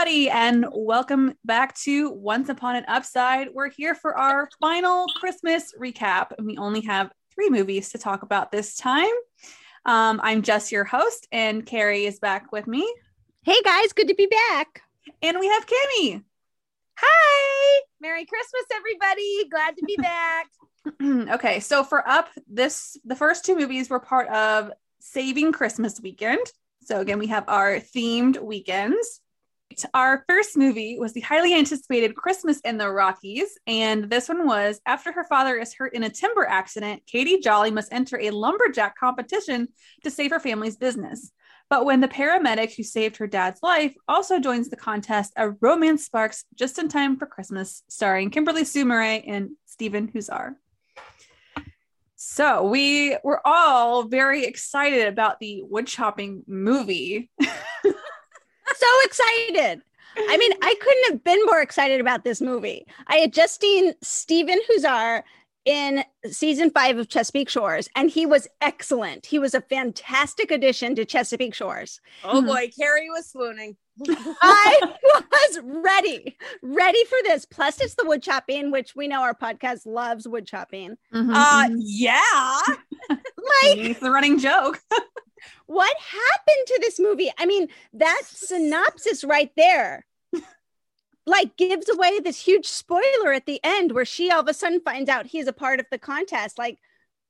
everybody, and welcome back to Once Upon an Upside. We're here for our final Christmas recap, and we only have three movies to talk about this time. Um, I'm Jess, your host, and Carrie is back with me. Hey guys, good to be back. And we have Kimmy. Hi, Merry Christmas, everybody. Glad to be back. okay, so for Up, this the first two movies were part of Saving Christmas Weekend. So again, we have our themed weekends. Our first movie was the highly anticipated Christmas in the Rockies. And this one was after her father is hurt in a timber accident, Katie Jolly must enter a lumberjack competition to save her family's business. But when the paramedic who saved her dad's life also joins the contest, a romance sparks just in time for Christmas, starring Kimberly Sue Murray and Stephen Huzar. So we were all very excited about the wood chopping movie. so excited. I mean, I couldn't have been more excited about this movie. I had just seen Stephen Huzar in season five of Chesapeake Shores, and he was excellent. He was a fantastic addition to Chesapeake Shores. Oh mm-hmm. boy, Carrie was swooning. I was ready, ready for this. Plus, it's the wood chopping, which we know our podcast loves wood chopping. Mm-hmm. Uh, yeah, like the running joke. what happened to this movie? I mean, that synopsis right there like gives away this huge spoiler at the end where she all of a sudden finds out he's a part of the contest like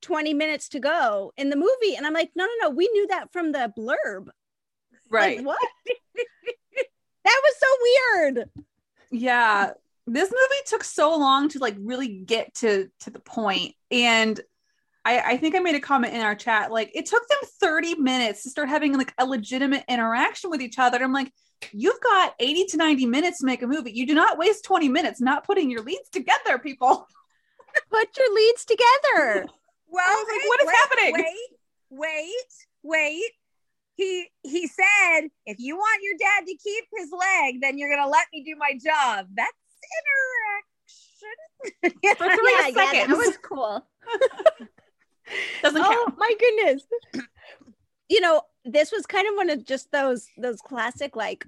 20 minutes to go in the movie and i'm like no no no we knew that from the blurb right like, what that was so weird yeah this movie took so long to like really get to to the point and I, I think I made a comment in our chat. Like it took them 30 minutes to start having like a legitimate interaction with each other. I'm like, you've got 80 to 90 minutes to make a movie. You do not waste 20 minutes not putting your leads together, people. Put your leads together. Well, like, what is wait, happening? Wait, wait, wait. He he said, if you want your dad to keep his leg, then you're gonna let me do my job. That's interaction. For yeah, yeah, that was cool. Doesn't oh, count. my goodness. You know, this was kind of one of just those those classic like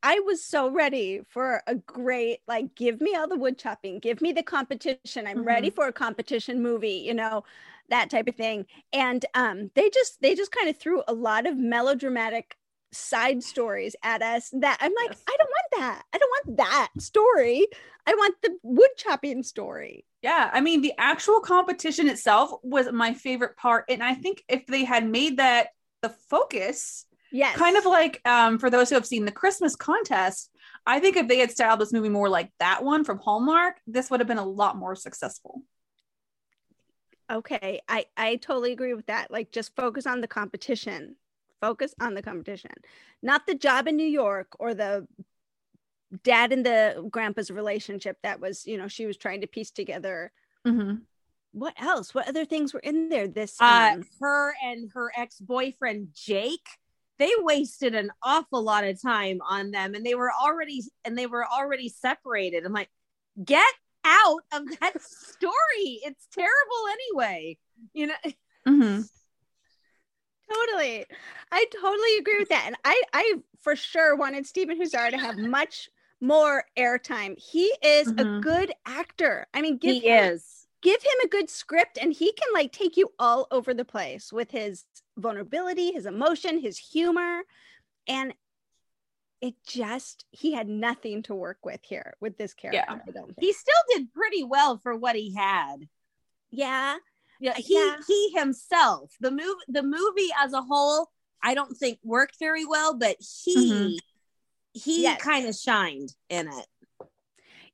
I was so ready for a great like give me all the wood chopping, give me the competition. I'm mm-hmm. ready for a competition movie, you know, that type of thing. And um they just they just kind of threw a lot of melodramatic side stories at us that I'm like, yes. I don't want that. I don't want that story. I want the wood chopping story. Yeah, I mean, the actual competition itself was my favorite part. And I think if they had made that the focus, yes. kind of like um, for those who have seen the Christmas contest, I think if they had styled this movie more like that one from Hallmark, this would have been a lot more successful. Okay, I I totally agree with that. Like just focus on the competition. Focus on the competition. Not the job in New York or the dad and the grandpa's relationship that was you know she was trying to piece together mm-hmm. what else what other things were in there this uh, her and her ex-boyfriend jake they wasted an awful lot of time on them and they were already and they were already separated i'm like get out of that story it's terrible anyway you know mm-hmm. totally i totally agree with that and i i for sure wanted Stephen Huzar to have much more airtime. He is mm-hmm. a good actor. I mean, give he him, is. Give him a good script and he can like take you all over the place with his vulnerability, his emotion, his humor. And it just he had nothing to work with here with this character. Yeah. I don't think. He still did pretty well for what he had. Yeah. Yeah, he yeah. he himself, the move the movie as a whole, I don't think worked very well, but he mm-hmm he yes. kind of shined in it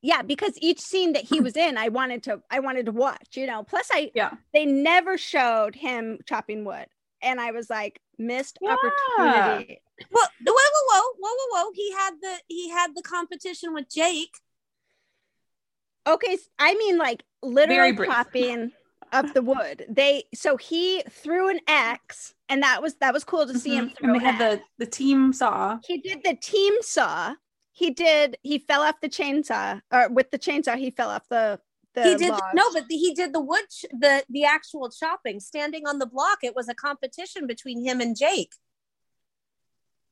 yeah because each scene that he was in i wanted to i wanted to watch you know plus i yeah they never showed him chopping wood and i was like missed yeah. opportunity well whoa whoa whoa whoa whoa whoa he had the he had the competition with jake okay i mean like literally chopping of the wood. They so he threw an X, and that was that was cool to see mm-hmm. him. and we had the the team saw. He did the team saw. He did. He fell off the chainsaw, or with the chainsaw, he fell off the. The he did lodge. no, but the, he did the wood, ch- the the actual chopping, standing on the block. It was a competition between him and Jake.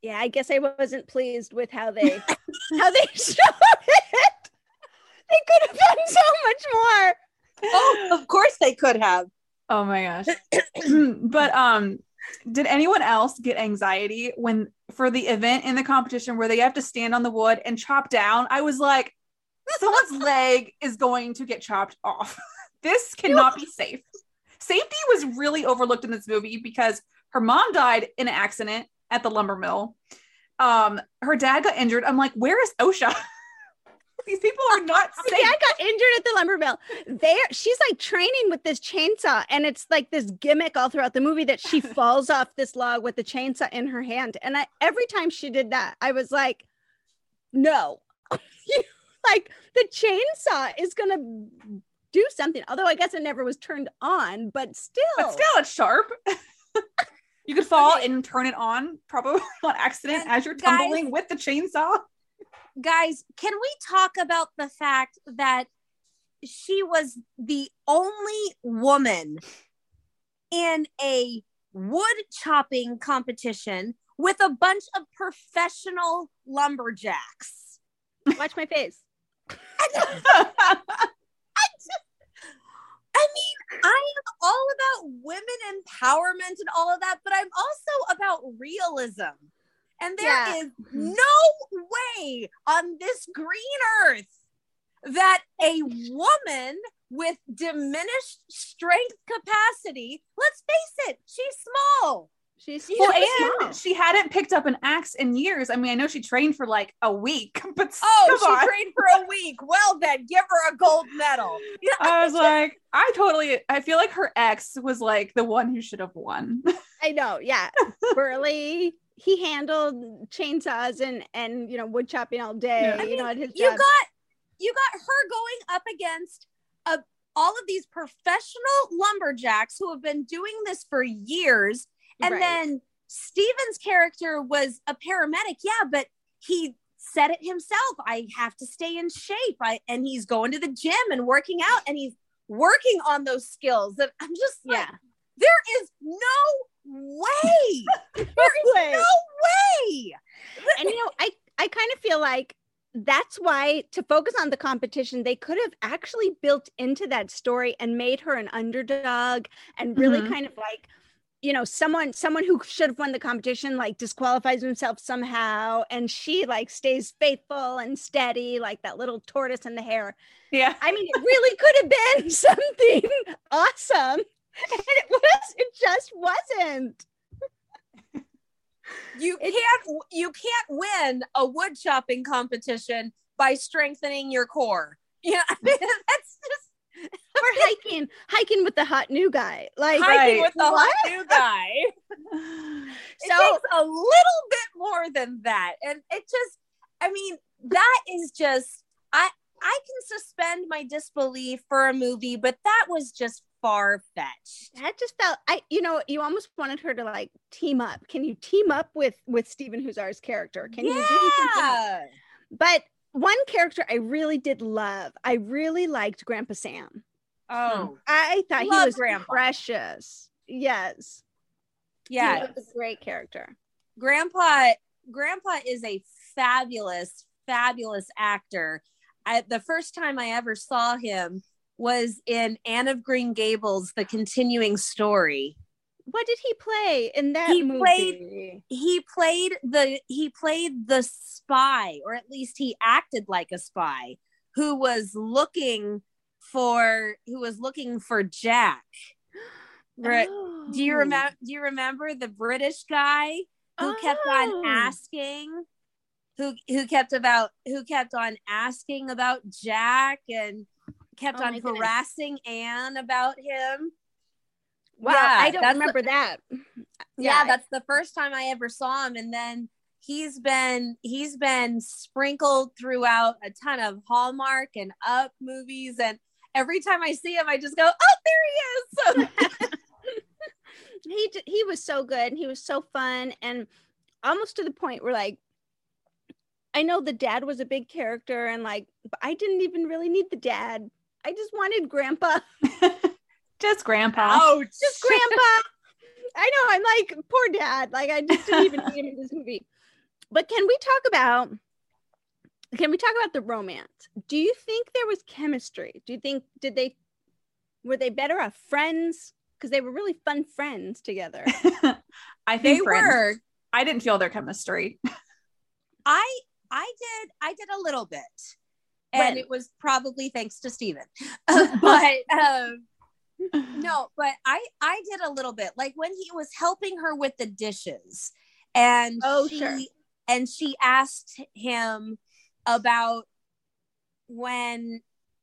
Yeah, I guess I wasn't pleased with how they how they showed it. They could have done so much more. Oh, of course they could have. Oh my gosh. but um did anyone else get anxiety when for the event in the competition where they have to stand on the wood and chop down? I was like, someone's leg is going to get chopped off. this cannot be safe. Safety was really overlooked in this movie because her mom died in an accident at the lumber mill. Um, her dad got injured. I'm like, where is OSHA? These people are not safe. I got injured at the lumber mill. There, she's like training with this chainsaw, and it's like this gimmick all throughout the movie that she falls off this log with the chainsaw in her hand. And I, every time she did that, I was like, no, like the chainsaw is gonna do something. Although I guess it never was turned on, but still, but still, it's sharp. you could fall okay. and turn it on, probably on accident as you're tumbling guys, with the chainsaw. Guys, can we talk about the fact that she was the only woman in a wood chopping competition with a bunch of professional lumberjacks? Watch my face. I, just, I mean, I am all about women empowerment and all of that, but I'm also about realism. And there yeah. is mm-hmm. no way on this green earth that a woman with diminished strength capacity, let's face it, she's small. She's well, and small. she hadn't picked up an axe in years. I mean, I know she trained for like a week, but oh, she on. trained for a week. Well, then give her a gold medal. Yeah, I was like, I totally. I feel like her ex was like the one who should have won. I know. Yeah, Burley. He handled chainsaws and and you know wood chopping all day. Yeah. You I mean, know, you got you got her going up against a all of these professional lumberjacks who have been doing this for years and right. then Stephen's character was a paramedic, yeah, but he said it himself. I have to stay in shape. I and he's going to the gym and working out and he's working on those skills. That I'm just like, yeah. there is no way. there is way. no way. And you know, I I kind of feel like that's why to focus on the competition they could have actually built into that story and made her an underdog and really mm-hmm. kind of like you know someone someone who should have won the competition like disqualifies himself somehow and she like stays faithful and steady like that little tortoise in the hare yeah. I mean it really could have been something awesome and it was it just wasn't. You can't you can't win a wood chopping competition by strengthening your core. Yeah that's just or hiking, hiking with the hot new guy. Like hiking right. with the what? hot new guy. so a little bit more than that. And it just, I mean, that is just I I can suspend my disbelief for a movie, but that was just far fetched. That just felt I you know, you almost wanted her to like team up. Can you team up with with Stephen Huzar's character? Can yeah. you do something? But one character I really did love. I really liked Grandpa Sam. Oh, I thought he was Grandpa. precious. Yes. Yeah, he was a great character. Grandpa Grandpa is a fabulous, fabulous actor. I, the first time I ever saw him was in Anne of Green Gables, the continuing story what did he play in that he movie? Played, he played the he played the spy, or at least he acted like a spy who was looking for who was looking for Jack. Oh. Do you remember? Oh. Do you remember the British guy who oh. kept on oh. asking? Who who kept about who kept on asking about Jack and kept oh on harassing. Anne about him? Wow, yeah, I don't remember the, that. Yeah, yeah, that's the first time I ever saw him, and then he's been he's been sprinkled throughout a ton of Hallmark and Up movies, and every time I see him, I just go, "Oh, there he is!" he he was so good, and he was so fun, and almost to the point where like I know the dad was a big character, and like, but I didn't even really need the dad. I just wanted Grandpa. Just grandpa. Ouch. Just grandpa. I know. I'm like, poor dad. Like, I just didn't even see him in this movie. But can we talk about can we talk about the romance? Do you think there was chemistry? Do you think did they were they better off friends? Because they were really fun friends together. I think they friends. were. I didn't feel their chemistry. I I did I did a little bit. And when? it was probably thanks to Stephen. but um no, but I I did a little bit. Like when he was helping her with the dishes and oh, she sure. and she asked him about when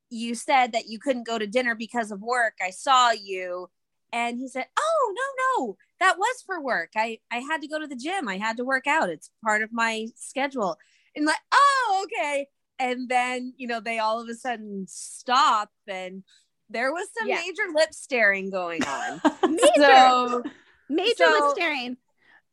you said that you couldn't go to dinner because of work. I saw you. And he said, Oh, no, no, that was for work. I, I had to go to the gym. I had to work out. It's part of my schedule. And like, oh, okay. And then, you know, they all of a sudden stop and there was some yeah. major lip staring going on. major, so, major so, lip staring.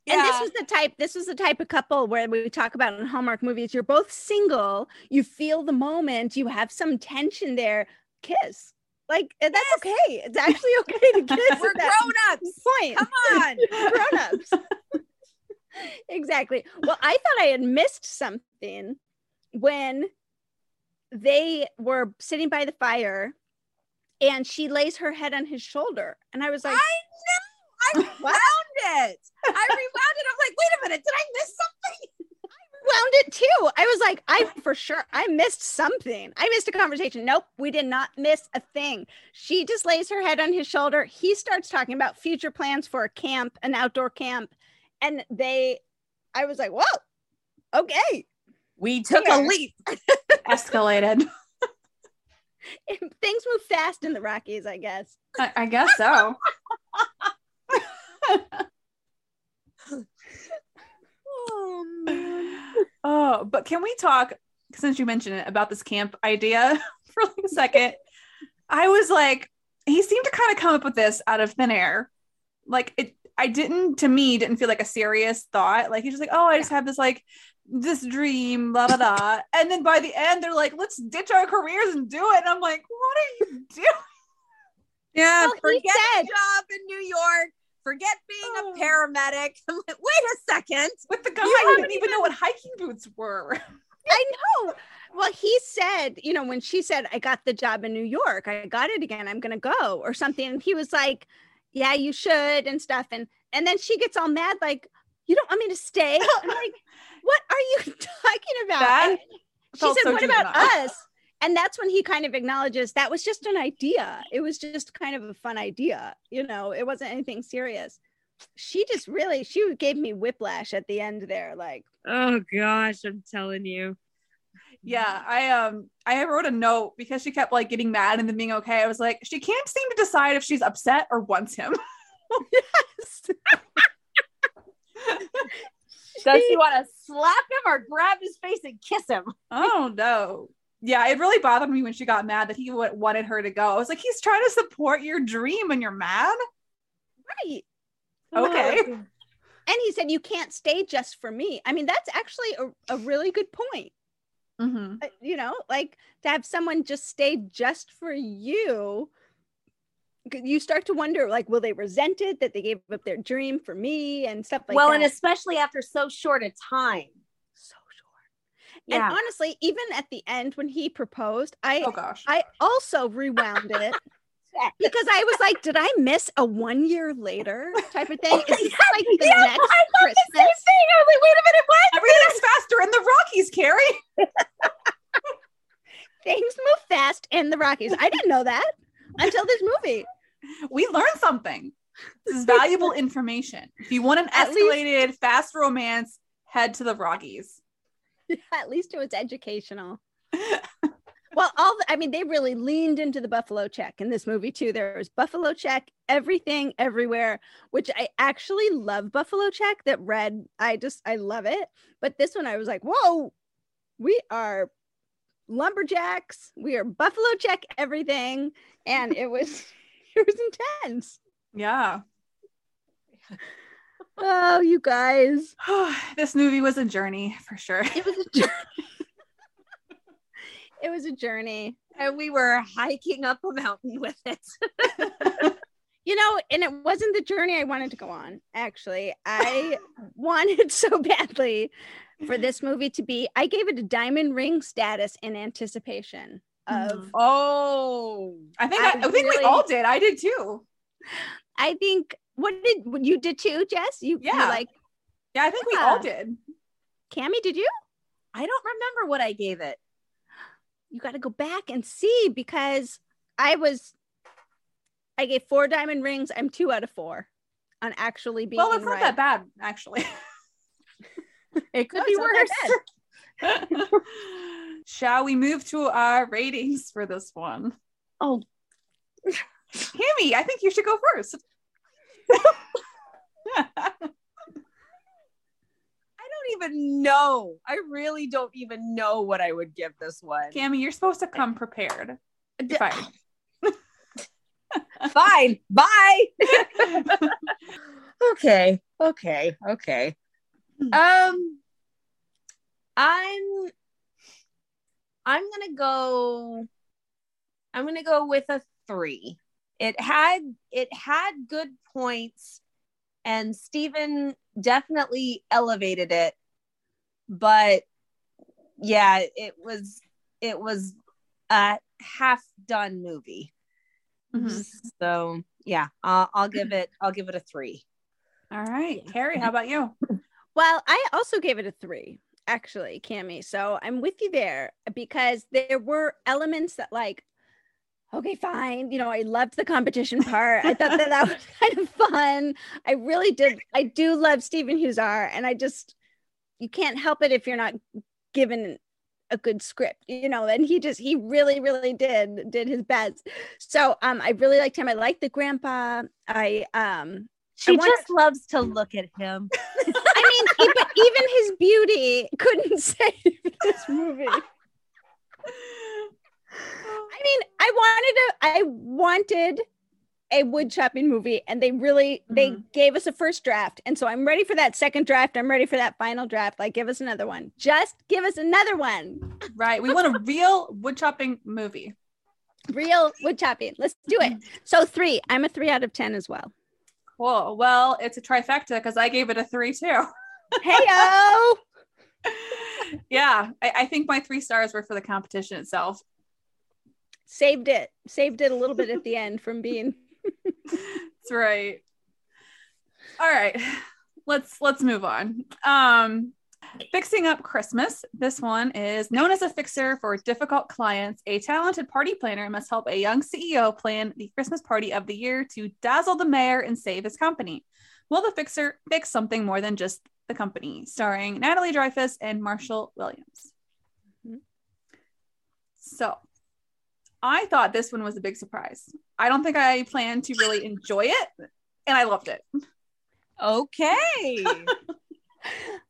And this was the type, this was the type of couple where we talk about in Hallmark movies. You're both single, you feel the moment, you have some tension there, kiss. Like eh, that's yes. okay. It's actually okay to kiss. We're grown ups. Point. Come on. grown ups. exactly. Well, I thought I had missed something when they were sitting by the fire and she lays her head on his shoulder. And I was like, I know. I found it. I rewound it. I'm like, wait a minute, did I miss something? I wound it too. I was like, I for sure I missed something. I missed a conversation. Nope, we did not miss a thing. She just lays her head on his shoulder. He starts talking about future plans for a camp, an outdoor camp. And they I was like, whoa, okay. We took a leap. Escalated. Things move fast in the Rockies, I guess. I, I guess so. oh man. Oh, but can we talk since you mentioned it about this camp idea for like a second? I was like, he seemed to kind of come up with this out of thin air. Like it I didn't to me didn't feel like a serious thought. Like he's just like, oh, I just have this like this dream, blah blah blah. and then by the end, they're like, let's ditch our careers and do it. And I'm like, what are you doing? Yeah, well, forget said- job in New York forget being oh. a paramedic. I'm like, wait a second. With the guy who didn't even know what hiking boots were. I know. Well, he said, you know, when she said, I got the job in New York, I got it again, I'm gonna go or something. And he was like, Yeah, you should and stuff. And and then she gets all mad, like, you don't want me to stay. I'm like, what are you talking about? That she said, so What about us? and that's when he kind of acknowledges that was just an idea. It was just kind of a fun idea you know it wasn't anything serious. She just really she gave me whiplash at the end there like oh gosh i'm telling you. Yeah i um i wrote a note because she kept like getting mad and then being okay. I was like she can't seem to decide if she's upset or wants him. Yes does she want to slap him or grab his face and kiss him oh no yeah, it really bothered me when she got mad that he wanted her to go. I was like, he's trying to support your dream and you're mad? Right. Okay. And he said, you can't stay just for me. I mean, that's actually a, a really good point. Mm-hmm. Uh, you know, like to have someone just stay just for you. You start to wonder, like, will they resent it that they gave up their dream for me and stuff like well, that? Well, and especially after so short a time. So short yeah. And honestly, even at the end when he proposed, I oh gosh, I also rewound it. because I was like, did I miss a one year later type of thing? Is this like the yeah, next I Christmas? The same thing. I was like, wait a minute, what? Everything's faster in the Rockies, Carrie. Things move fast in the Rockies. I didn't know that until this movie. We learned something. This is valuable information. If you want an escalated least- fast romance, head to the Rockies. at least it was educational. well, all the, I mean, they really leaned into the buffalo check in this movie too. There was buffalo check, everything, everywhere, which I actually love buffalo check. That red, I just I love it. But this one, I was like, whoa, we are lumberjacks. We are buffalo check everything, and it was it was intense. Yeah oh, you guys. this movie was a journey for sure. It was a journey. it was a journey. And we were hiking up a mountain with it. you know, and it wasn't the journey I wanted to go on, actually. I wanted so badly for this movie to be I gave it a diamond ring status in anticipation of mm-hmm. oh I think I, I, I think really, we all did. I did too. I think what did you did too, Jess? You yeah like yeah, I think yeah. we all did. Cami, did you? I don't remember what I gave it. You got to go back and see because I was I gave four diamond rings. I'm two out of four on actually being. Well, it's not right. that bad, actually. it could no, be worse. Shall we move to our ratings for this one? Oh, Cami, I think you should go first. I don't even know. I really don't even know what I would give this one. Cammy, you're supposed to come prepared. Fine. Fine. Bye. okay. Okay. Okay. Hmm. Um I'm I'm going to go I'm going to go with a 3. It had it had good points and Stephen definitely elevated it. But yeah, it was it was a half done movie. Mm-hmm. So yeah, I'll, I'll give it. I'll give it a three. All right, Carrie, how about you? Well, I also gave it a three, actually, Cami. So I'm with you there because there were elements that, like, okay, fine. You know, I loved the competition part. I thought that that was kind of fun. I really did. I do love Stephen Huzar, and I just you can't help it if you're not given a good script you know and he just he really really did did his best so um i really liked him i liked the grandpa i um she I just loves to look at him. I mean but even his beauty couldn't save this movie. I mean i wanted to i wanted a wood chopping movie and they really mm-hmm. they gave us a first draft. And so i'm ready for that second draft. I'm ready for that final draft. Like give us another one. Just give us another one. Right. We want a real wood chopping movie. Real wood chopping. Let's do it. So three. I'm a three out of ten as well cool well it's a trifecta because i gave it a three too hey yeah I, I think my three stars were for the competition itself saved it saved it a little bit at the end from being that's right. All right. Let's let's move on. Um Fixing Up Christmas. This one is known as a fixer for difficult clients. A talented party planner must help a young CEO plan the Christmas party of the year to dazzle the mayor and save his company. Will the fixer fix something more than just the company? Starring Natalie Dreyfuss and Marshall Williams. Mm-hmm. So, I thought this one was a big surprise. I don't think I planned to really enjoy it, and I loved it. Okay.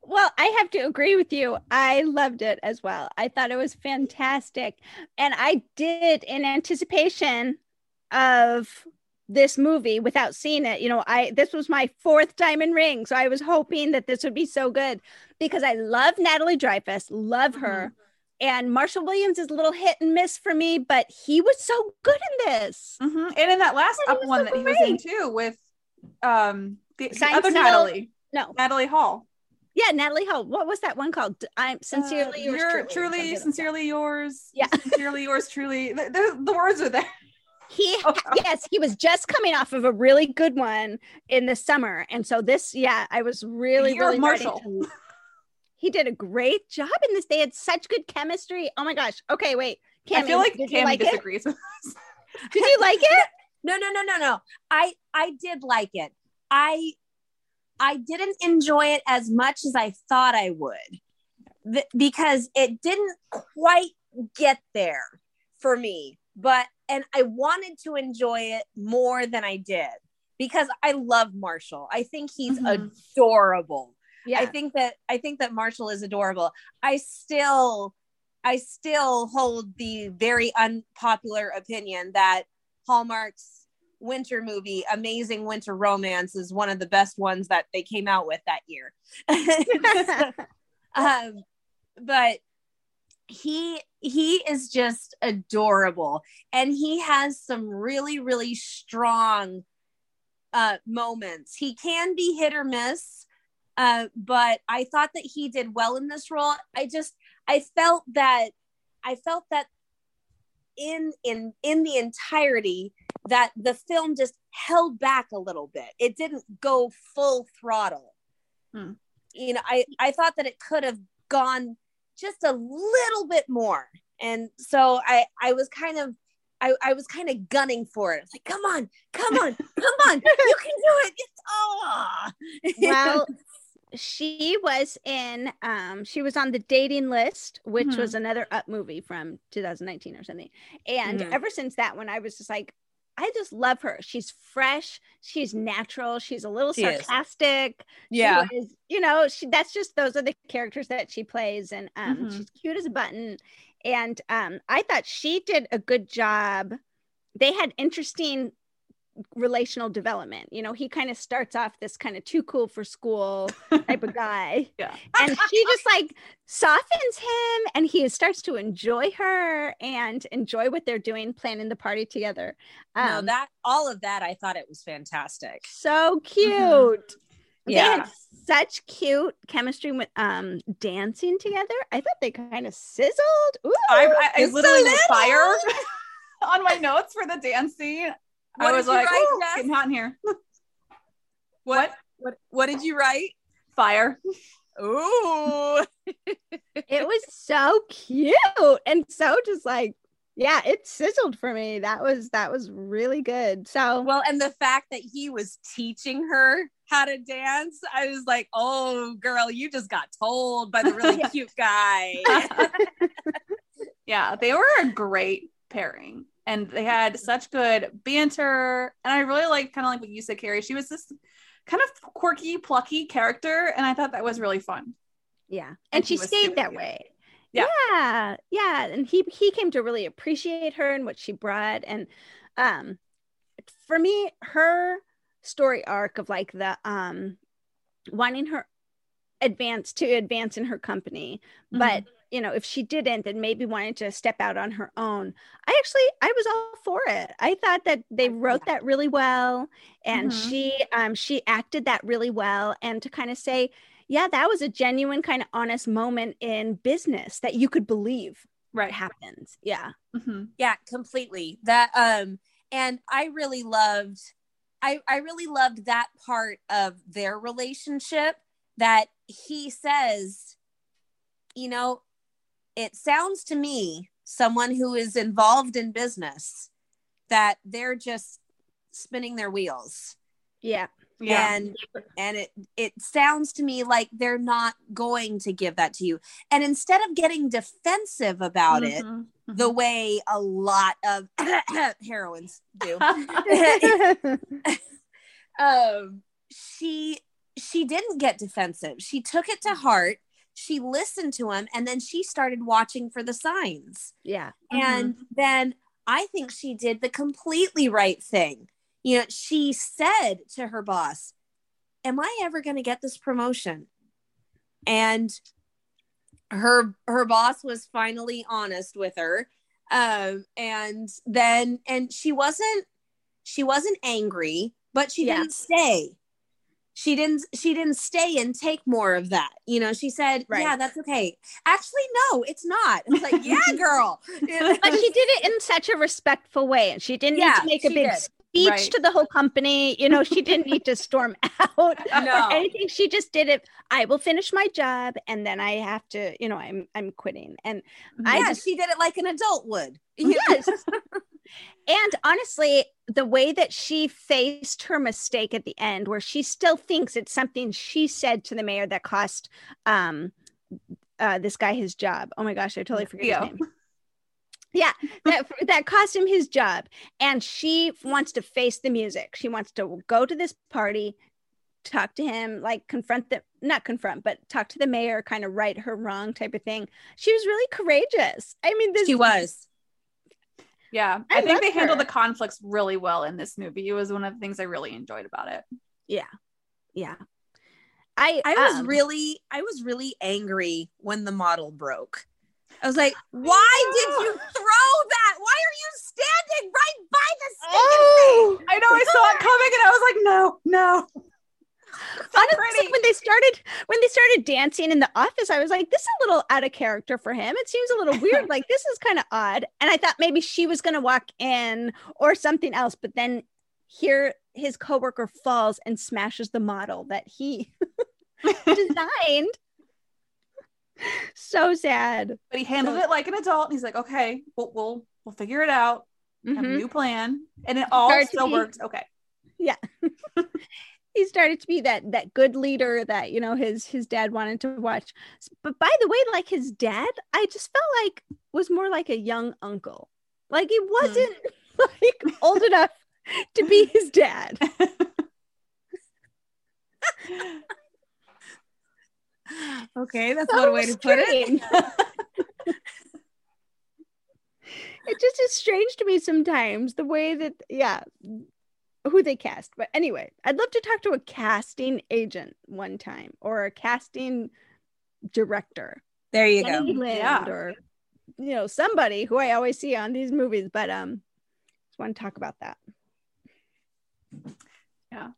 well, I have to agree with you. I loved it as well. I thought it was fantastic. And I did in anticipation of this movie without seeing it. You know, I this was my fourth diamond ring. So I was hoping that this would be so good because I love Natalie Dreyfuss, love her. Mm-hmm and Marshall Williams is a little hit and miss for me, but he was so good in this. Mm-hmm. And in that last up one so that he was in too with um the, the other Natalie. No. Natalie Hall. Yeah, Natalie Hall. What was that one called? I'm sincerely uh, yours. Truly, truly sincerely yours. Yeah. sincerely yours, truly. The, the, the, words are there. He oh, yes, he was just coming off of a really good one in the summer. And so this, yeah, I was really, really Marshall. ready to he did a great job in this. They had such good chemistry. Oh my gosh. Okay, wait. Cami, I feel like Cam like disagrees with us. did you like it? No, no, no, no, no. I I did like it. I I didn't enjoy it as much as I thought I would. Th- because it didn't quite get there for me. But and I wanted to enjoy it more than I did because I love Marshall. I think he's mm-hmm. adorable yeah i think that i think that marshall is adorable i still i still hold the very unpopular opinion that hallmark's winter movie amazing winter romance is one of the best ones that they came out with that year um, but he he is just adorable and he has some really really strong uh moments he can be hit or miss Uh, but I thought that he did well in this role. I just I felt that I felt that in in in the entirety that the film just held back a little bit. It didn't go full throttle. Hmm. You know, I I thought that it could have gone just a little bit more. And so I I was kind of I, I was kind of gunning for it. It's like, come on, come on, come on, you can do it. It's oh well, she was in um she was on the dating list which mm-hmm. was another up movie from 2019 or something. And mm-hmm. ever since that one i was just like i just love her. She's fresh. She's natural. She's a little she sarcastic. Is. yeah. is, you know she that's just those are the characters that she plays. And um mm-hmm. she's cute as a button. And um i thought she did a good job. They had interesting relational development. You know, he kind of starts off this kind of too cool for school type of guy. Yeah. And she just like softens him and he starts to enjoy her and enjoy what they're doing, planning the party together. Um, no, that all of that, I thought it was fantastic. So cute. Mm-hmm. Yeah. such cute chemistry with um dancing together. I thought they kind of sizzled. Ooh, I, I, I literally lit fire on my notes for the dance scene. What I was like, write, oh, getting hot in here. what? What? What did you write? Fire. Ooh. it was so cute and so just like yeah it sizzled for me that was that was really good so well and the fact that he was teaching her how to dance i was like oh girl you just got told by the really cute guy yeah they were a great pairing and they had such good banter. And I really like kind of like what you said, Carrie. She was this kind of quirky, plucky character, and I thought that was really fun. Yeah, and, and she, she stayed that way. Yeah. yeah, yeah, and he he came to really appreciate her and what she brought, and um, for me, her story arc of like the um wanting her advance to advance in her company, mm-hmm. You know, if she didn't and maybe wanted to step out on her own, I actually I was all for it. I thought that they wrote that really well and mm-hmm. she um she acted that really well and to kind of say, yeah, that was a genuine kind of honest moment in business that you could believe right happens. Yeah. Mm-hmm. Yeah, completely. That um and I really loved I I really loved that part of their relationship that he says you know it sounds to me someone who is involved in business that they're just spinning their wheels yeah yeah. and and it it sounds to me like they're not going to give that to you and instead of getting defensive about mm-hmm. it mm-hmm. the way a lot of heroines do um she she didn't get defensive she took it to heart she listened to him and then she started watching for the signs. Yeah. And mm-hmm. then I think she did the completely right thing. You know, she said to her boss, Am I ever going to get this promotion? And her her boss was finally honest with her um and then and she wasn't she wasn't angry but she yeah. didn't stay she didn't she didn't stay and take more of that you know she said right. yeah that's okay actually no it's not it's like yeah girl but she did it in such a respectful way and she didn't yeah, need to make a big did. Speech right. to the whole company you know she didn't need to storm out no. or anything she just did it i will finish my job and then i have to you know i'm i'm quitting and yeah, i just she did it like an adult would yes and honestly, the way that she faced her mistake at the end, where she still thinks it's something she said to the mayor that cost um, uh, this guy his job. Oh my gosh, I totally forget his name. Yeah, that, that cost him his job. And she wants to face the music. She wants to go to this party, talk to him, like confront the not confront, but talk to the mayor, kind of right her wrong type of thing. She was really courageous. I mean, this she was yeah, I, I think they her. handled the conflicts really well in this movie. It was one of the things I really enjoyed about it. Yeah, yeah. I I was um, really I was really angry when the model broke. I was like, why did you throw that? Why are you standing right by the oh, thing? I know I saw it coming and I was like, no, no. Honestly, when they started started when they started dancing in the office, I was like, this is a little out of character for him. It seems a little weird. like this is kind of odd. And I thought maybe she was gonna walk in or something else, but then here his coworker falls and smashes the model that he designed. so sad. But he handled so- it like an adult. And he's like, okay, we'll we'll, we'll figure it out. Mm-hmm. Have a mm-hmm. new plan, and it all still be- works. Okay. Yeah. he started to be that that good leader that you know his his dad wanted to watch but by the way like his dad i just felt like was more like a young uncle like he hmm. wasn't hmm. like old enough to be his dad okay that's so one way to put it it just is strange to me sometimes the way that yeah who they cast. But anyway, I'd love to talk to a casting agent one time or a casting director. There you go. yeah. Or you know, somebody who I always see on these movies, but um just want to talk about that. Yeah.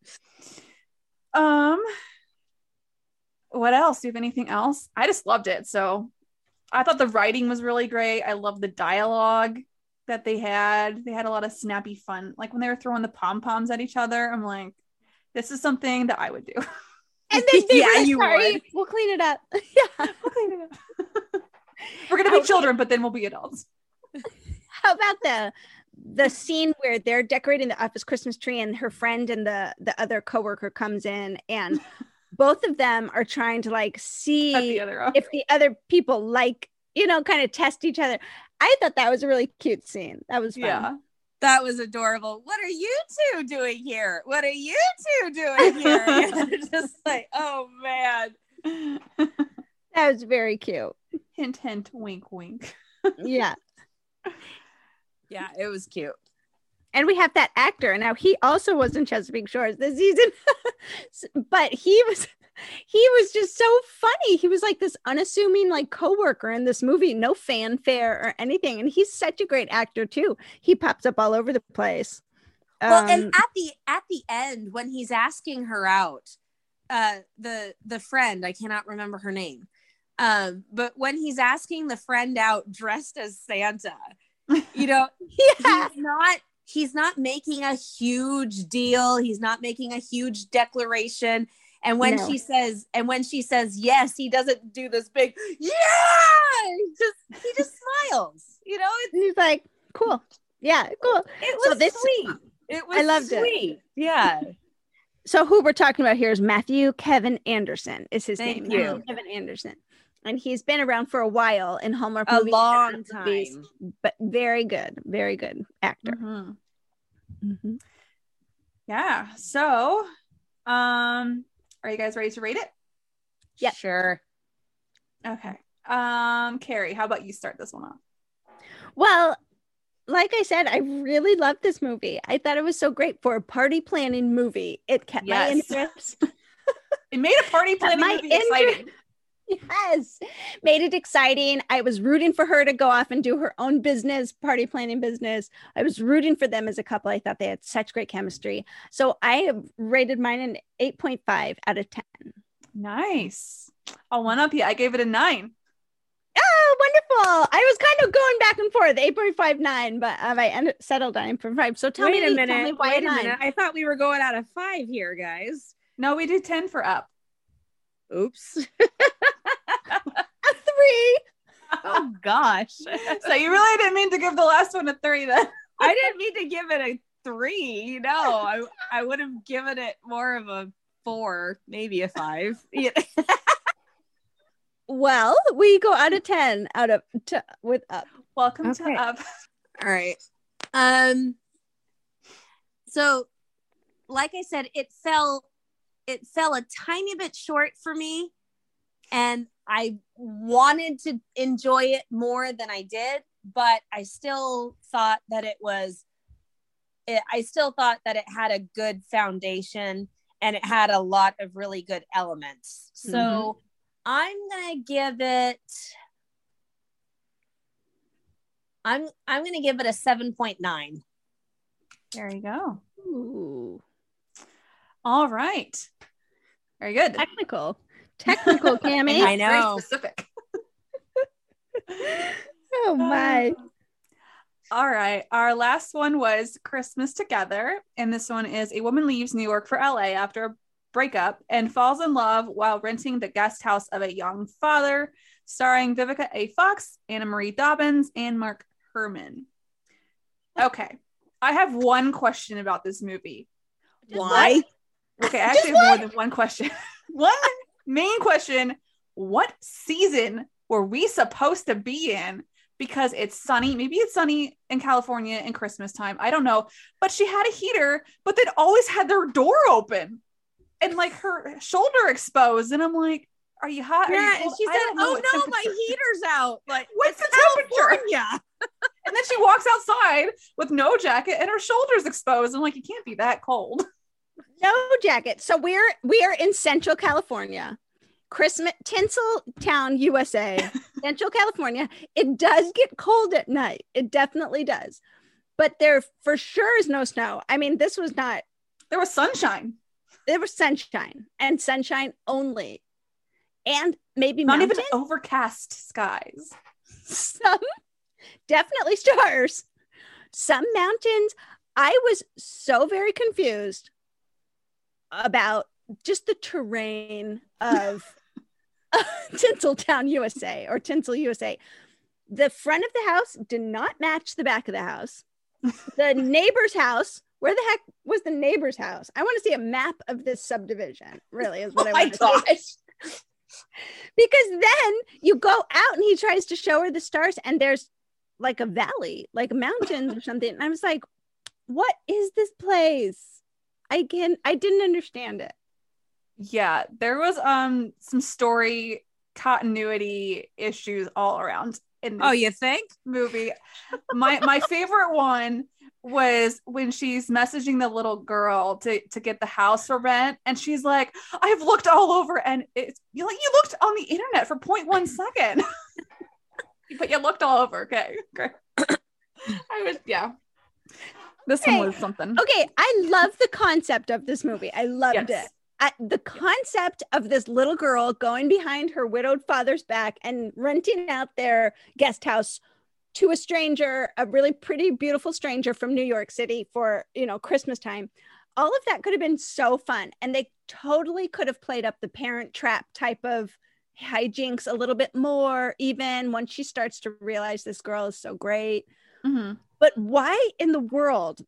Um what else? Do you have anything else? I just loved it. So I thought the writing was really great. I love the dialogue that they had. They had a lot of snappy fun. Like when they were throwing the pom poms at each other, I'm like, this is something that I would do. And then they yeah, you sorry, would. We'll clean it up. Yeah, we'll clean it up. we're gonna be children, but then we'll be adults. How about the the scene where they're decorating the office Christmas tree and her friend and the the other coworker comes in and both of them are trying to like see the if the other people like you know kind of test each other I thought that was a really cute scene. That was fun. Yeah. That was adorable. What are you two doing here? What are you two doing here? just like, oh man. that was very cute. Hint, hint, wink, wink. yeah. Yeah, it was cute. And we have that actor. Now he also was in Chesapeake Shores this season, but he was he was just so funny. He was like this unassuming like coworker in this movie, no fanfare or anything. And he's such a great actor too. He pops up all over the place. Well, um, and at the at the end when he's asking her out, uh the the friend, I cannot remember her name. Um, but when he's asking the friend out dressed as Santa, you know, yeah. he's not he's not making a huge deal. He's not making a huge declaration and when no. she says, and when she says yes, he doesn't do this big yeah. He just he just smiles. You know, it's, he's like, cool, yeah, cool. It was so this, sweet. It was I loved sweet. It. Yeah. So who we're talking about here is Matthew Kevin Anderson. Is his Thank name? You. Kevin Anderson and he's been around for a while in Hallmark for a long time, movies, but very good, very good actor. Mm-hmm. Mm-hmm. Yeah. So, um, are you guys ready to rate it? Yeah. Sure. Okay. Um, Carrie, how about you start this one off? Well, like I said, I really loved this movie. I thought it was so great for a party planning movie. It kept yes. my interest. it made a party planning my movie exciting. Yes, made it exciting. I was rooting for her to go off and do her own business, party planning business. I was rooting for them as a couple. I thought they had such great chemistry. So I rated mine an 8.5 out of 10. Nice. I'll one up you. I gave it a nine. Oh, wonderful. I was kind of going back and forth, 8.59, but um, I ended, settled on 8.5. So tell wait me, a minute. Me wait a minute. I thought we were going out of five here, guys. No, we did 10 for up. Oops. a three. Oh gosh. so you really didn't mean to give the last one a three then. I didn't mean to give it a three. You know, I I would have given it more of a four, maybe a five. well, we go out of ten out of to, with up. Welcome okay. to up. All right. Um. So, like I said, it fell it fell a tiny bit short for me and I wanted to enjoy it more than I did, but I still thought that it was it, I still thought that it had a good foundation and it had a lot of really good elements. So mm-hmm. I'm going to give it I'm I'm going to give it a 7.9. There you go. Ooh. All right. Very good. Technical. Technical, Kami. I know. Very specific. oh my. Um, all right. Our last one was Christmas Together. And this one is a woman leaves New York for LA after a breakup and falls in love while renting the guest house of a young father, starring Vivica A. Fox, Anna Marie Dobbins, and Mark Herman. Okay. I have one question about this movie. Why? Okay, I actually have more than one question. one main question What season were we supposed to be in? Because it's sunny. Maybe it's sunny in California in Christmas time. I don't know. But she had a heater, but they'd always had their door open and like her shoulder exposed. And I'm like, are you hot? Yeah, you and she said, "Oh no, my heater's out." Like, What's the temperature? Yeah. And then she walks outside with no jacket and her shoulders exposed. I'm like, you can't be that cold. No jacket. So we're we are in Central California. Christmas Tinsel Town, USA. Central California. It does get cold at night. It definitely does. But there for sure is no snow. I mean, this was not There was sunshine, there was sunshine and sunshine only. And maybe not mountains, even overcast skies. some definitely stars, some mountains. I was so very confused about just the terrain of Tinseltown, USA, or Tinsel, USA. The front of the house did not match the back of the house. The neighbor's house, where the heck was the neighbor's house? I want to see a map of this subdivision, really, is what I Oh my want to see because then you go out and he tries to show her the stars and there's like a valley like mountains or something and i was like what is this place i can i didn't understand it Yeah, there was um some story continuity issues all around in this Oh, you think? movie. My my favorite one was when she's messaging the little girl to to get the house for rent, and she's like, "I've looked all over, and it's you like you looked on the internet for 0.1 second, but you looked all over." Okay, okay. I was yeah. This one was something. okay i love the concept of this movie i loved Yes. it I, the concept of this little girl going behind her widowed father's back and renting out their guest house to a stranger, a really pretty, beautiful stranger from New York City for, you know, Christmas time. All of that could have been so fun. And they totally could have played up the parent trap type of hijinks a little bit more, even once she starts to realize this girl is so great. Mhm. But why in the world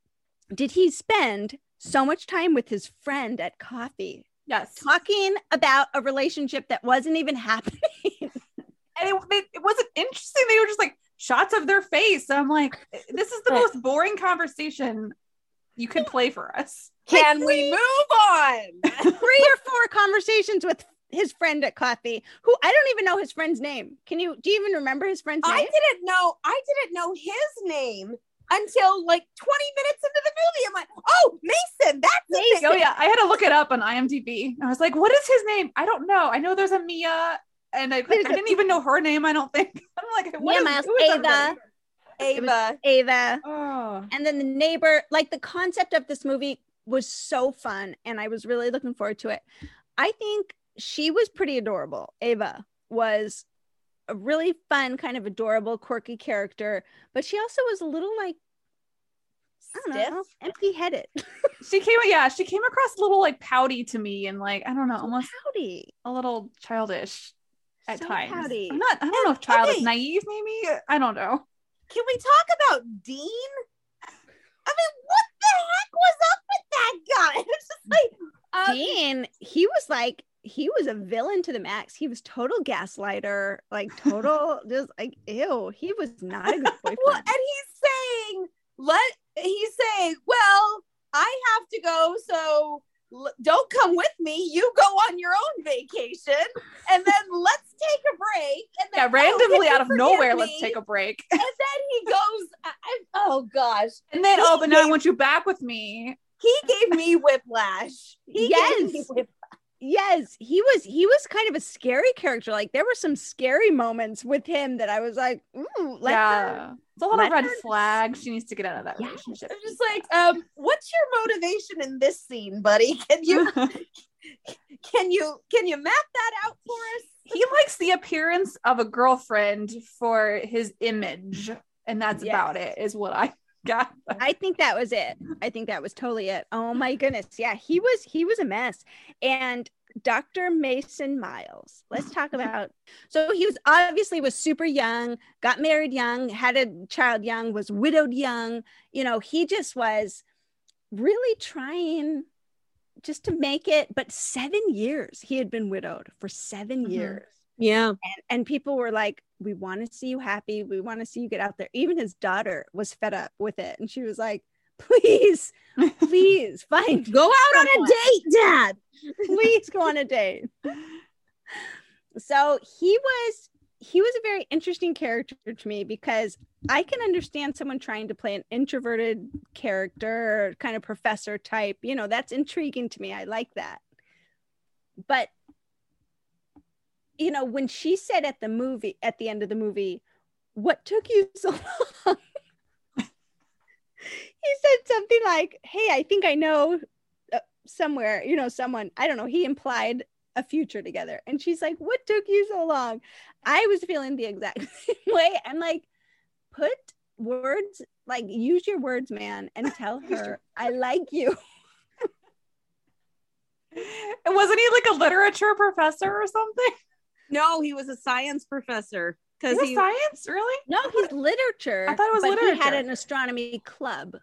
did he spend so much time with his friend at coffee Yes, talking about a relationship that wasn't even happening? and it, it, it wasn't interesting. They were just like shots of their face. I'm like, this is the most boring conversation you could play for us. Can we move on? Three or four conversations with his friend at coffee, who I don't even know his friend's name. Can you do you even remember his friend's I name? I didn't know. I didn't know his name until like 20 minutes into the movie. I'm like, oh, Mason. That's Mason. Oh yeah, I had to look it up on IMDb. I was like, what is his name? I don't know. I know there's a Mia, and I, I didn't even know her name. I don't think. I'm like, what Mia is- Miles, who is Ava. everybody? It was Ava. Ava. Oh, And then the neighbor, like the concept of this movie was so fun and I was really looking forward to it. I think she was pretty adorable. Ava was a really fun, kind of adorable, quirky character, but she also was a little like, Stiff. empty headed. she came. Yeah, she came across a little like pouty to me, and like I don't know, almost Howdy. a little childish at So times. pouty. I'm not. I don't know if child okay. is naive. Maybe I don't know. Can we talk about Dean? I mean, what the heck was up with that guy? It's just like, um, Dean, he was like, he was a villain to the max. He was total gaslighter, like total, just like, ew. He was not a good boyfriend. well, and he's saying, let he's saying, well, I have to go, so l- don't come with me. You go on your own vacation, and then let's take a break. And then Yeah, oh, randomly can you out of nowhere, me? let's take a break. And then he goes, I, I- oh gosh, And then, He oh, but now I want you back with me. he gave me whiplash. He gave me Yes. whiplash. Yes he was he was kind of a scary character like there were some scary moments with him that i was like ooh let her- it's a lot of red her- flags. She needs to get out of that Yeah. relationship. I'm just like, um, what's your motivation in this scene, buddy? Can you can you can you map that out for us? He likes the appearance of a girlfriend for his image, and that's yes. about it. Is what I got. I think that was it. I think that was totally it. Oh my goodness, yeah, he was he was a mess, and Dr. Mason Miles. Let's talk about. So he was obviously was super young, got married young, had a child young, was widowed young. You know, he just was really trying just to make it. But seven years he had been widowed for 7 mm-hmm. years. Yeah. And, and people were like, we want to see you happy. We want to see you get out there. Even his daughter was fed up with it. And she was like, please, please find go out on a date, dad. please go on a date. So he was he was a very interesting character to me because I can understand someone trying to play an introverted character, kind of professor type. You know, that's intriguing to me. I like that. But you know, when she said at the movie, at the end of the movie, what took you so long? he said something like, Hey, I think I know uh, somewhere, you know, someone, I don't know, he implied a future together. And she's like, What took you so long? I was feeling the exact same way. I'm like, Put words, like, use your words, man, and tell her, I like you. And wasn't he like a literature professor or something? No, he was a science professor. Because he science, really? No, he's literature. I thought it was but literature. He had an astronomy club.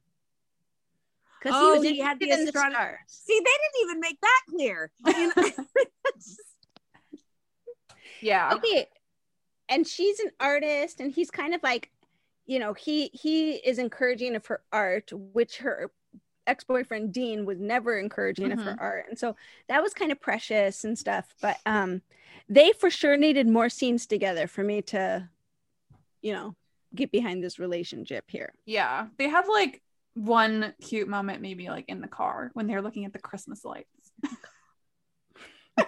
Because oh, he, he had the astronomer. The See, they didn't even make that clear. yeah. Okay. And she's an artist, and he's kind of like, you know, he he is encouraging of her art, which her ex-boyfriend Dean was never encouraging mm-hmm. of her mm-hmm. art. And so that was kind of precious and stuff. But um they for sure needed more scenes together for me to, you know, get behind this relationship here. Yeah. They have like one cute moment, maybe like in the car when they're looking at the Christmas lights. and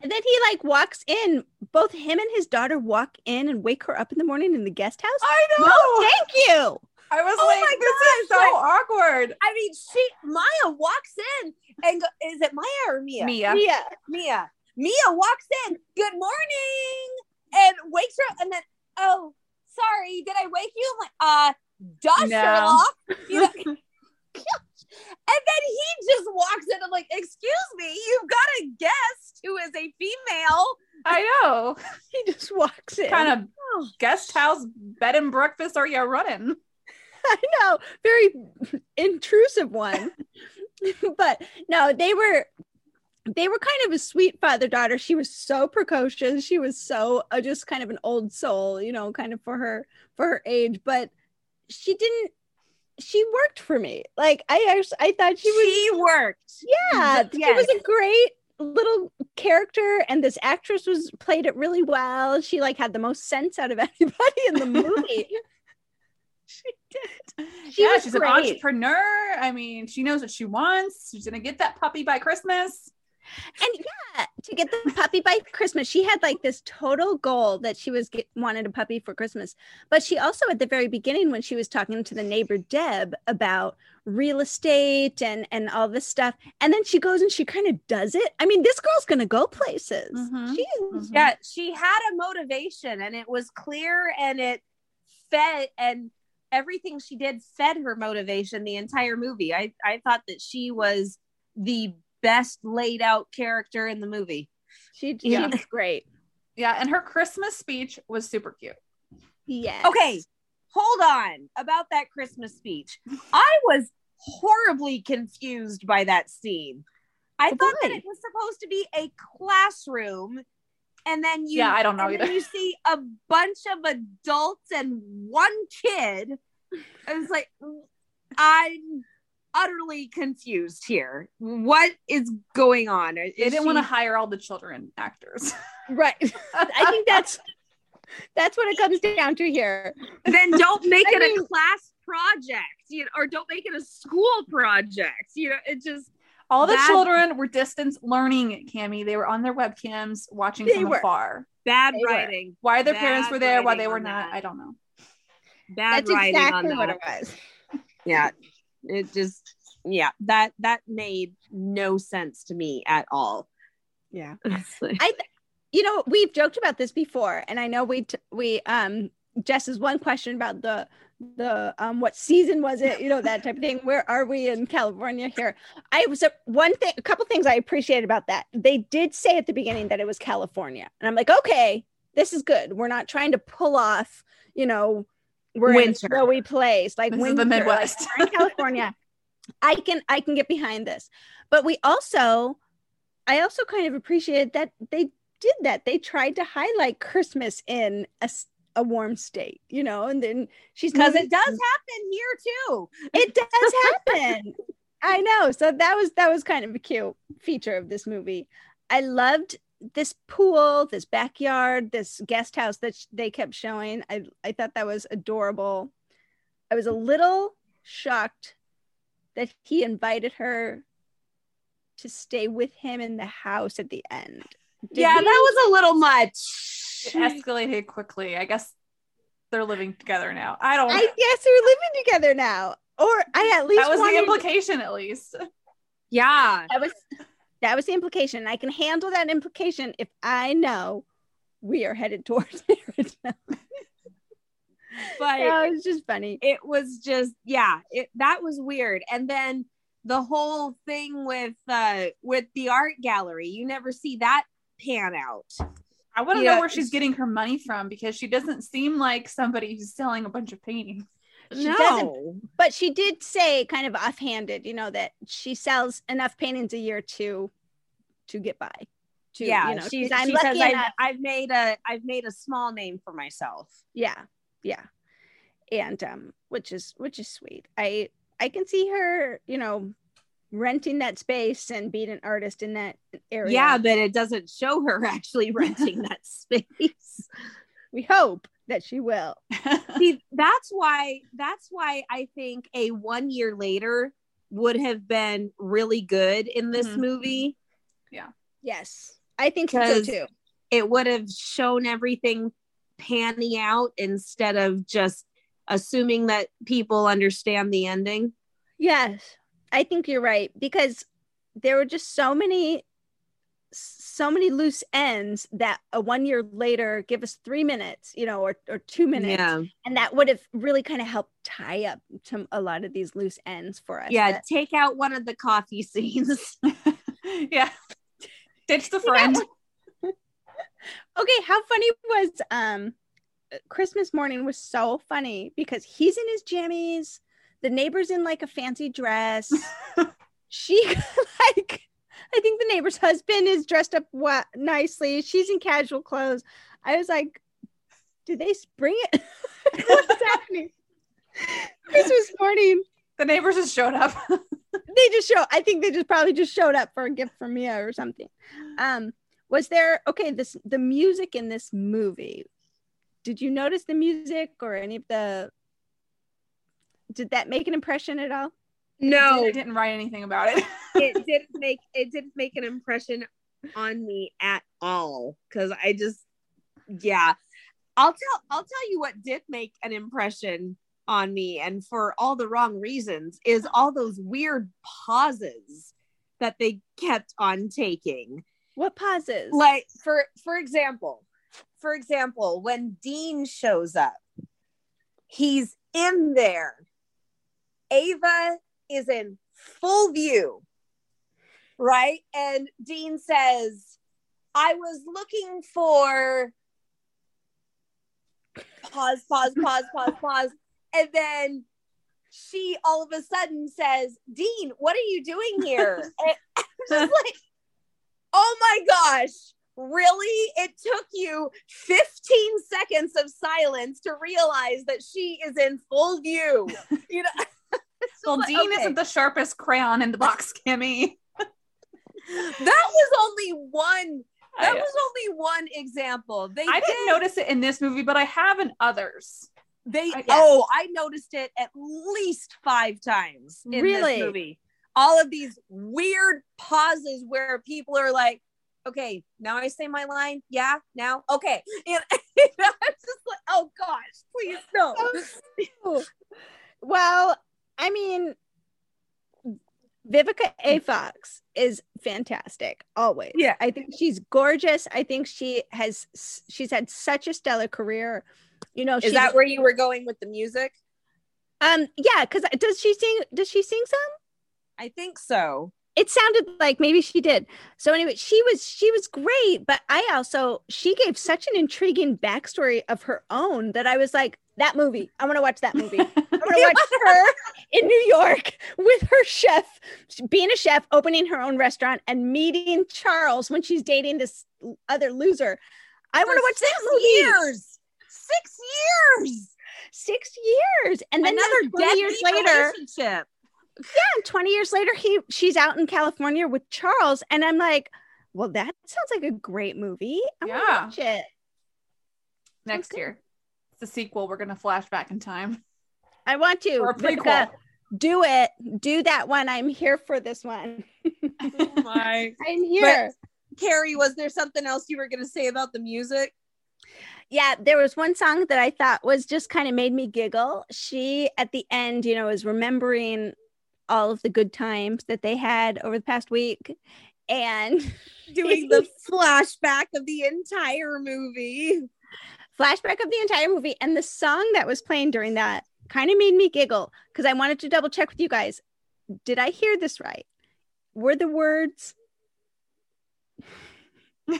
then he like walks in. Both him and his daughter walk in and wake her up in the morning in the guest house. I know. No, thank you. I was oh like, this gosh, is so like, awkward. I mean, she Maya walks in and go, is it Maya or Mia? Mia. Mia. Mia. Mia walks in, good morning, and wakes her up, and then, oh, sorry, did I wake you? I'm like, uh, duh, no. Sherlock. You know? and then he just walks in. I'm like, excuse me, you've got a guest who is a female. I know. he just walks in. Kind of oh. guest house bed and breakfast are you running? I know, very intrusive one. but no, they were they were kind of a sweet father daughter. She was so precocious. She was so uh, just kind of an old soul, you know, kind of for her for her age. But she didn't. She worked for me. Like I, actually, I thought she was. She worked. Yeah, yes. she was a great little character, and this actress was played it really well. She like had the most sense out of anybody in the movie. she. She yeah, she's great. an entrepreneur. I mean, she knows what she wants. She's gonna get that puppy by Christmas. And yeah, to get the puppy by Christmas, she had like this total goal that she was get, wanted a puppy for Christmas. But she also, at the very beginning, when she was talking to the neighbor Deb about real estate and and all this stuff, and then she goes and she kind of does it. I mean, this girl's gonna go places. Mm-hmm. She mm-hmm. yeah, she had a motivation, and it was clear, and it fed and everything she did fed her motivation the entire movie. I I thought that she was the best laid out character in the movie. She, yeah. was great. Yeah, and her Christmas speech was super cute. Yes. Okay, hold on about that Christmas speech. I was horribly confused by that scene. I oh, thought boy. that it was supposed to be a classroom, and then you yeah, I don't know either. You see a bunch of adults and one kid. I was like, I'm utterly confused here. What is going on? Is they didn't she... want to hire all the children actors. Right. I think that's that's what it comes down to here. Then don't make it mean, a class project, you know, or don't make it a school project. You know, it just all the bad... children were distance learning, Kami. They were on their webcams watching they from were. afar. Bad they writing. Were. Why their bad parents were there, why they were not, that. I don't know. Bad That's writing exactly on that. what it was. Yeah it just yeah that that made no sense to me at all Yeah. I th- you know, we've joked about this before and I know we t- we um Jess's one question about the the um what season was it? You know that type of thing. Where are we in california here? I was a, one thing a couple things i appreciated about that. They did say at the beginning that it was california. And i'm like okay this is good. We're not trying to pull off you know we're winter. in a snowy place like this winter, the midwest like, in california. I can i can get behind this. But we also i also kind of appreciated that they did that. They tried to highlight christmas in a a warm state, you know, and then she's because it does happen here too. It does happen. I know. So that was that was kind of a cute feature of this movie. I loved this pool, this backyard, this guest house that sh- they kept showing. I I thought that was adorable. I was a little shocked that he invited her to stay with him in the house at the end. Did yeah, that was a little much it escalated quickly. I guess they're living together now. I don't. I guess they're living together now, or I at least that was the implication. At least, yeah, that was that was the implication. I can handle that implication if I know we are headed towards marriage but yeah, it was just funny. It was just yeah, it that was weird. And then the whole thing with uh with the art gallery, you never see that pan out. I want to yeah. know where she's getting her money from because she doesn't seem like somebody who's selling a bunch of paintings. She no. doesn't, but she did say kind of offhanded, you know, that she sells enough paintings a year to to get by. To, yeah, you know, she's, I'm she lucky says enough. I've, I've made a I've made a small name for myself. Yeah, yeah, and um, which is which is sweet. I I can see her, you know, renting that space and being an artist in that area. Yeah, but it doesn't show her actually renting that space. We hope that she will. See, that's why that's why I think a 1 year later would have been really good in this mm-hmm. movie. Yeah. Yes. I think so too. It would have shown everything panning out instead of just assuming that people understand the ending. Yes. I think you're right because there were just so many so many loose ends that a one year later give us three minutes you know or, or two minutes yeah. and that would have really kind of helped tie up to a lot of these loose ends for us. Yeah that, take out one of the coffee scenes. Yeah. Ditch the friend. Okay how funny was um christmas morning was so funny because he's in his jammies the neighbor's in like a fancy dress. she like I think the neighbor's husband is dressed up wa- nicely. She's in casual clothes. I was like, did they spring it? What's happening? Christmas morning. The neighbors just showed up. they just show. I think they just probably just showed up for a gift from Mia or something. Um, was there okay? This the music in this movie. Did you notice the music or any of the did that make an impression at all? No, I didn't write anything about it. it didn't make it didn't make an impression on me at all because I just yeah. I'll tell I'll tell you what did make an impression on me and for all the wrong reasons is all those weird pauses that they kept on taking. What pauses? Like for for example, for example, when Dean shows up, he's in there Ava is in full view, right? And Dean says, I was looking for pause, pause, pause, pause, pause. And then she all of a sudden says, Dean, what are you doing here? and I'm just like, oh my gosh, really? It took you 15 seconds of silence to realize that she is in full view. You know, well, Dean okay. isn't the sharpest crayon in the box, Kimmy. that was only one. That was only one example. They I did. didn't notice it in this movie, but I have in others. They I oh, I noticed it at least five times in really? this movie. All of these weird pauses where people are like, okay, now I say my line. Yeah, now okay. And, and I'm just like, oh gosh, please no. well, I mean, Vivica A. Fox is fantastic always. Yeah. I think she's gorgeous. I think she has she's had such a stellar career. You know, is that where you were going with the music? Um, yeah, because does she sing does she sing some? I think so it sounded like maybe she did. So anyway, she was she was great, but I also she gave such an intriguing backstory of her own that I was like, that movie. I want to watch that movie. I want to watch her in New York with her chef, being a chef, opening her own restaurant, and meeting Charles when she's dating this other loser. I want to watch that movie. Years, six years, six years, and then another years later. Relationship yeah, and 20 years later, he she's out in California with Charles. And I'm like, well, that sounds like a great movie. I yeah. Want to watch it. Next year. It's a sequel. We're gonna flash back in time. I want to. Or prequel. do it. Do that one. I'm here for this one. oh my. I'm here. But, Carrie, was there something else you were gonna say about the music? yeah, there was one song that I thought was just kind of made me giggle. She at the end, you know, is remembering all of the good times that they had over the past week and doing the flashback of the entire movie. Flashback of the entire movie. And the song that was playing during that kind of made me giggle because I wanted to double check with you guys. Did I hear this right? Were the words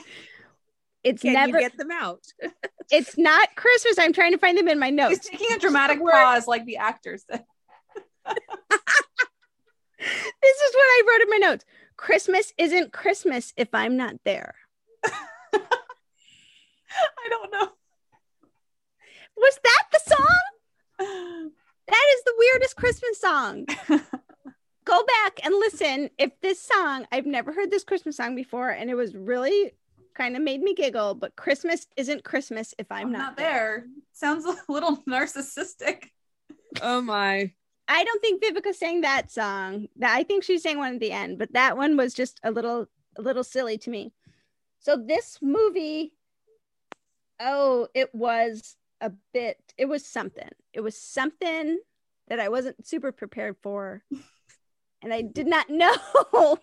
it's Can never get them out. it's not Christmas. I'm trying to find them in my notes. He's taking a dramatic pause like the actors this is what I wrote in my notes. Christmas isn't Christmas if I'm not there. I don't know. Was that the song? That is the weirdest Christmas song. Go back and listen. If this song, I've never heard this Christmas song before, and it was really kind of made me giggle, but Christmas isn't Christmas if I'm, I'm not, not there. there. Sounds a little narcissistic. Oh my. I don't think Vivica sang that song. I think she sang one at the end, but that one was just a little a little silly to me. So this movie, oh, it was a bit, it was something. It was something that I wasn't super prepared for. And I did not know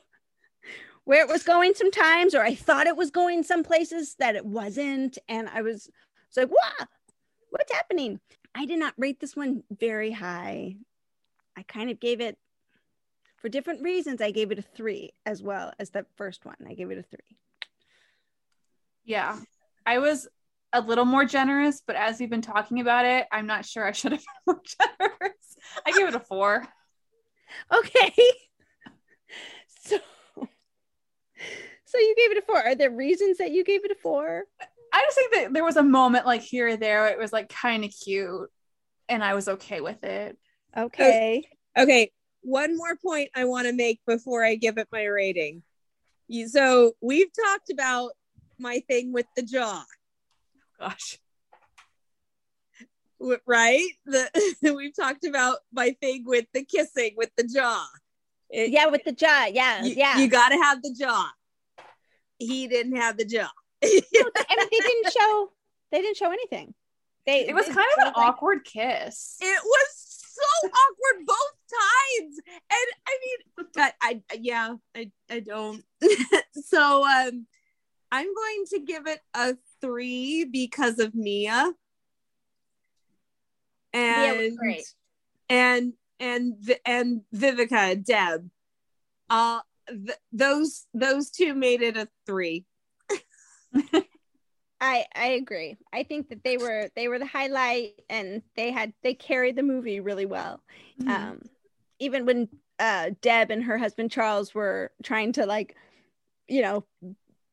where it was going sometimes, or I thought it was going some places that it wasn't. And I was, was like, wow, what's happening? I did not rate this one very high. I kind of gave it for different reasons. I gave it a three as well as the first one. I gave it a three. Yeah, I was a little more generous, but as we've been talking about it, I'm not sure I should have been more generous. I gave it a four. Okay. So, so you gave it a four. Are there reasons that you gave it a four? I just think that there was a moment like here or there, it was like kind of cute, and I was okay with it. Okay. Oh, okay. One more point I want to make before I give it my rating. So we've talked about my thing with the jaw. Gosh. Right? The we've talked about my thing with the kissing with the jaw. It, yeah, with the jaw. Yeah, you, yeah. You got to have the jaw. He didn't have the jaw. and they didn't show. They didn't show anything. They. It was kind of an like, awkward kiss. It was so awkward both times. And I mean, I, I yeah, I, I don't. so um I'm going to give it a three because of Mia. And Mia and and and Vivica, Deb. Uh th- those those two made it a three. I I agree. I think that they were they were the highlight and they had they carried the movie really well. Mm-hmm. Um even when uh Deb and her husband Charles were trying to like you know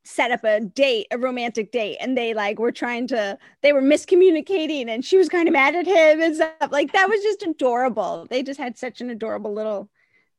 set up a date, a romantic date, and they like were trying to they were miscommunicating and she was kind of mad at him and stuff. Like that was just adorable. They just had such an adorable little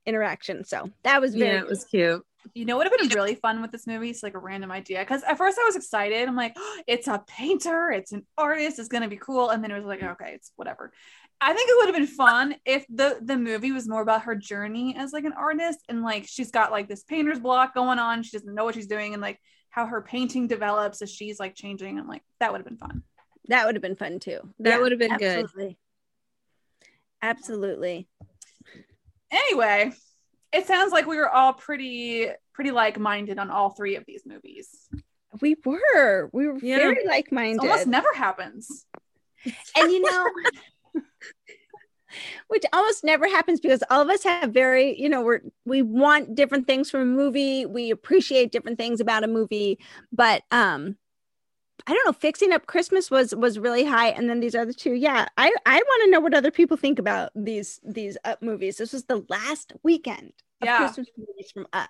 interaction. So that was very Yeah, it was cute. You know what would have been really fun with this movie? It's like a random idea. Because at first I was excited. I'm like, oh, it's a painter, it's an artist, it's gonna be cool. And then it was like, okay, it's whatever. I think it would have been fun if the the movie was more about her journey as like an artist and like she's got like this painter's block going on. She doesn't know what she's doing and like how her painting develops as she's like changing. I'm like, that would have been fun. That would have been fun too. That yeah, would have been absolutely. good. Absolutely. Anyway, it sounds like we were all pretty pretty like-minded on all three of these movies. We were. We were yeah. very like-minded. Almost never happens. And you know, which almost never happens because all of us have very, you know, we're we want different things from a movie. We appreciate different things about a movie, but um I don't know, fixing up Christmas was was really high and then these other two. Yeah, I I want to know what other people think about these these up movies. This was the last weekend of yeah. Christmas movies from up.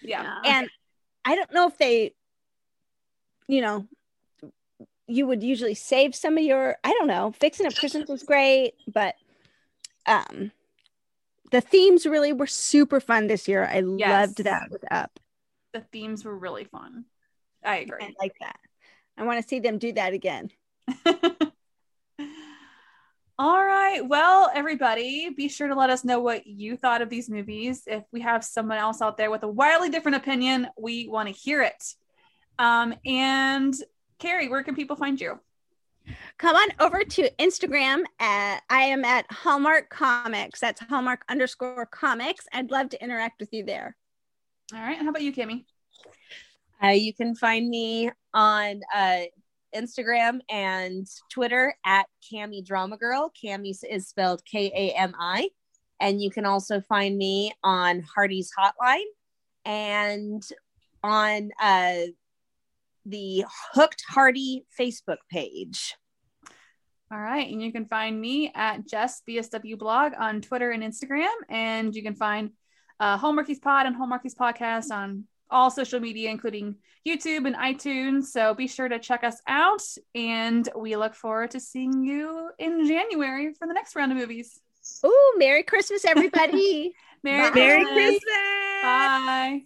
Yeah. And I don't know if they you know, you would usually save some of your I don't know, fixing up Christmas was great, but um the themes really were super fun this year. I yes. loved that with Up. The themes were really fun. I agree. I like that. I want to see them do that again. All right. Well, everybody, be sure to let us know what you thought of these movies. If we have someone else out there with a wildly different opinion, we want to hear it. Um, and Carrie, where can people find you? Come on over to Instagram. At, I am at Hallmark Comics. That's Hallmark underscore comics. I'd love to interact with you there. All right. How about you, Kimmy? Uh, you can find me on uh, Instagram and Twitter at Kami Drama Girl. Kami is spelled K A M I. And you can also find me on Hearties Hotline and on uh, the Hooked Hardy Facebook page. All right. And you can find me at Jess BSW blog on Twitter and Instagram. And you can find uh, Hallmarkies Pod and Hallmarkies Podcast on all social media, including YouTube and iTunes. So be sure to check us out. And we look forward to seeing you in January for the next round of movies. Oh, Merry Christmas, everybody. Merry, Merry Christmas. Bye.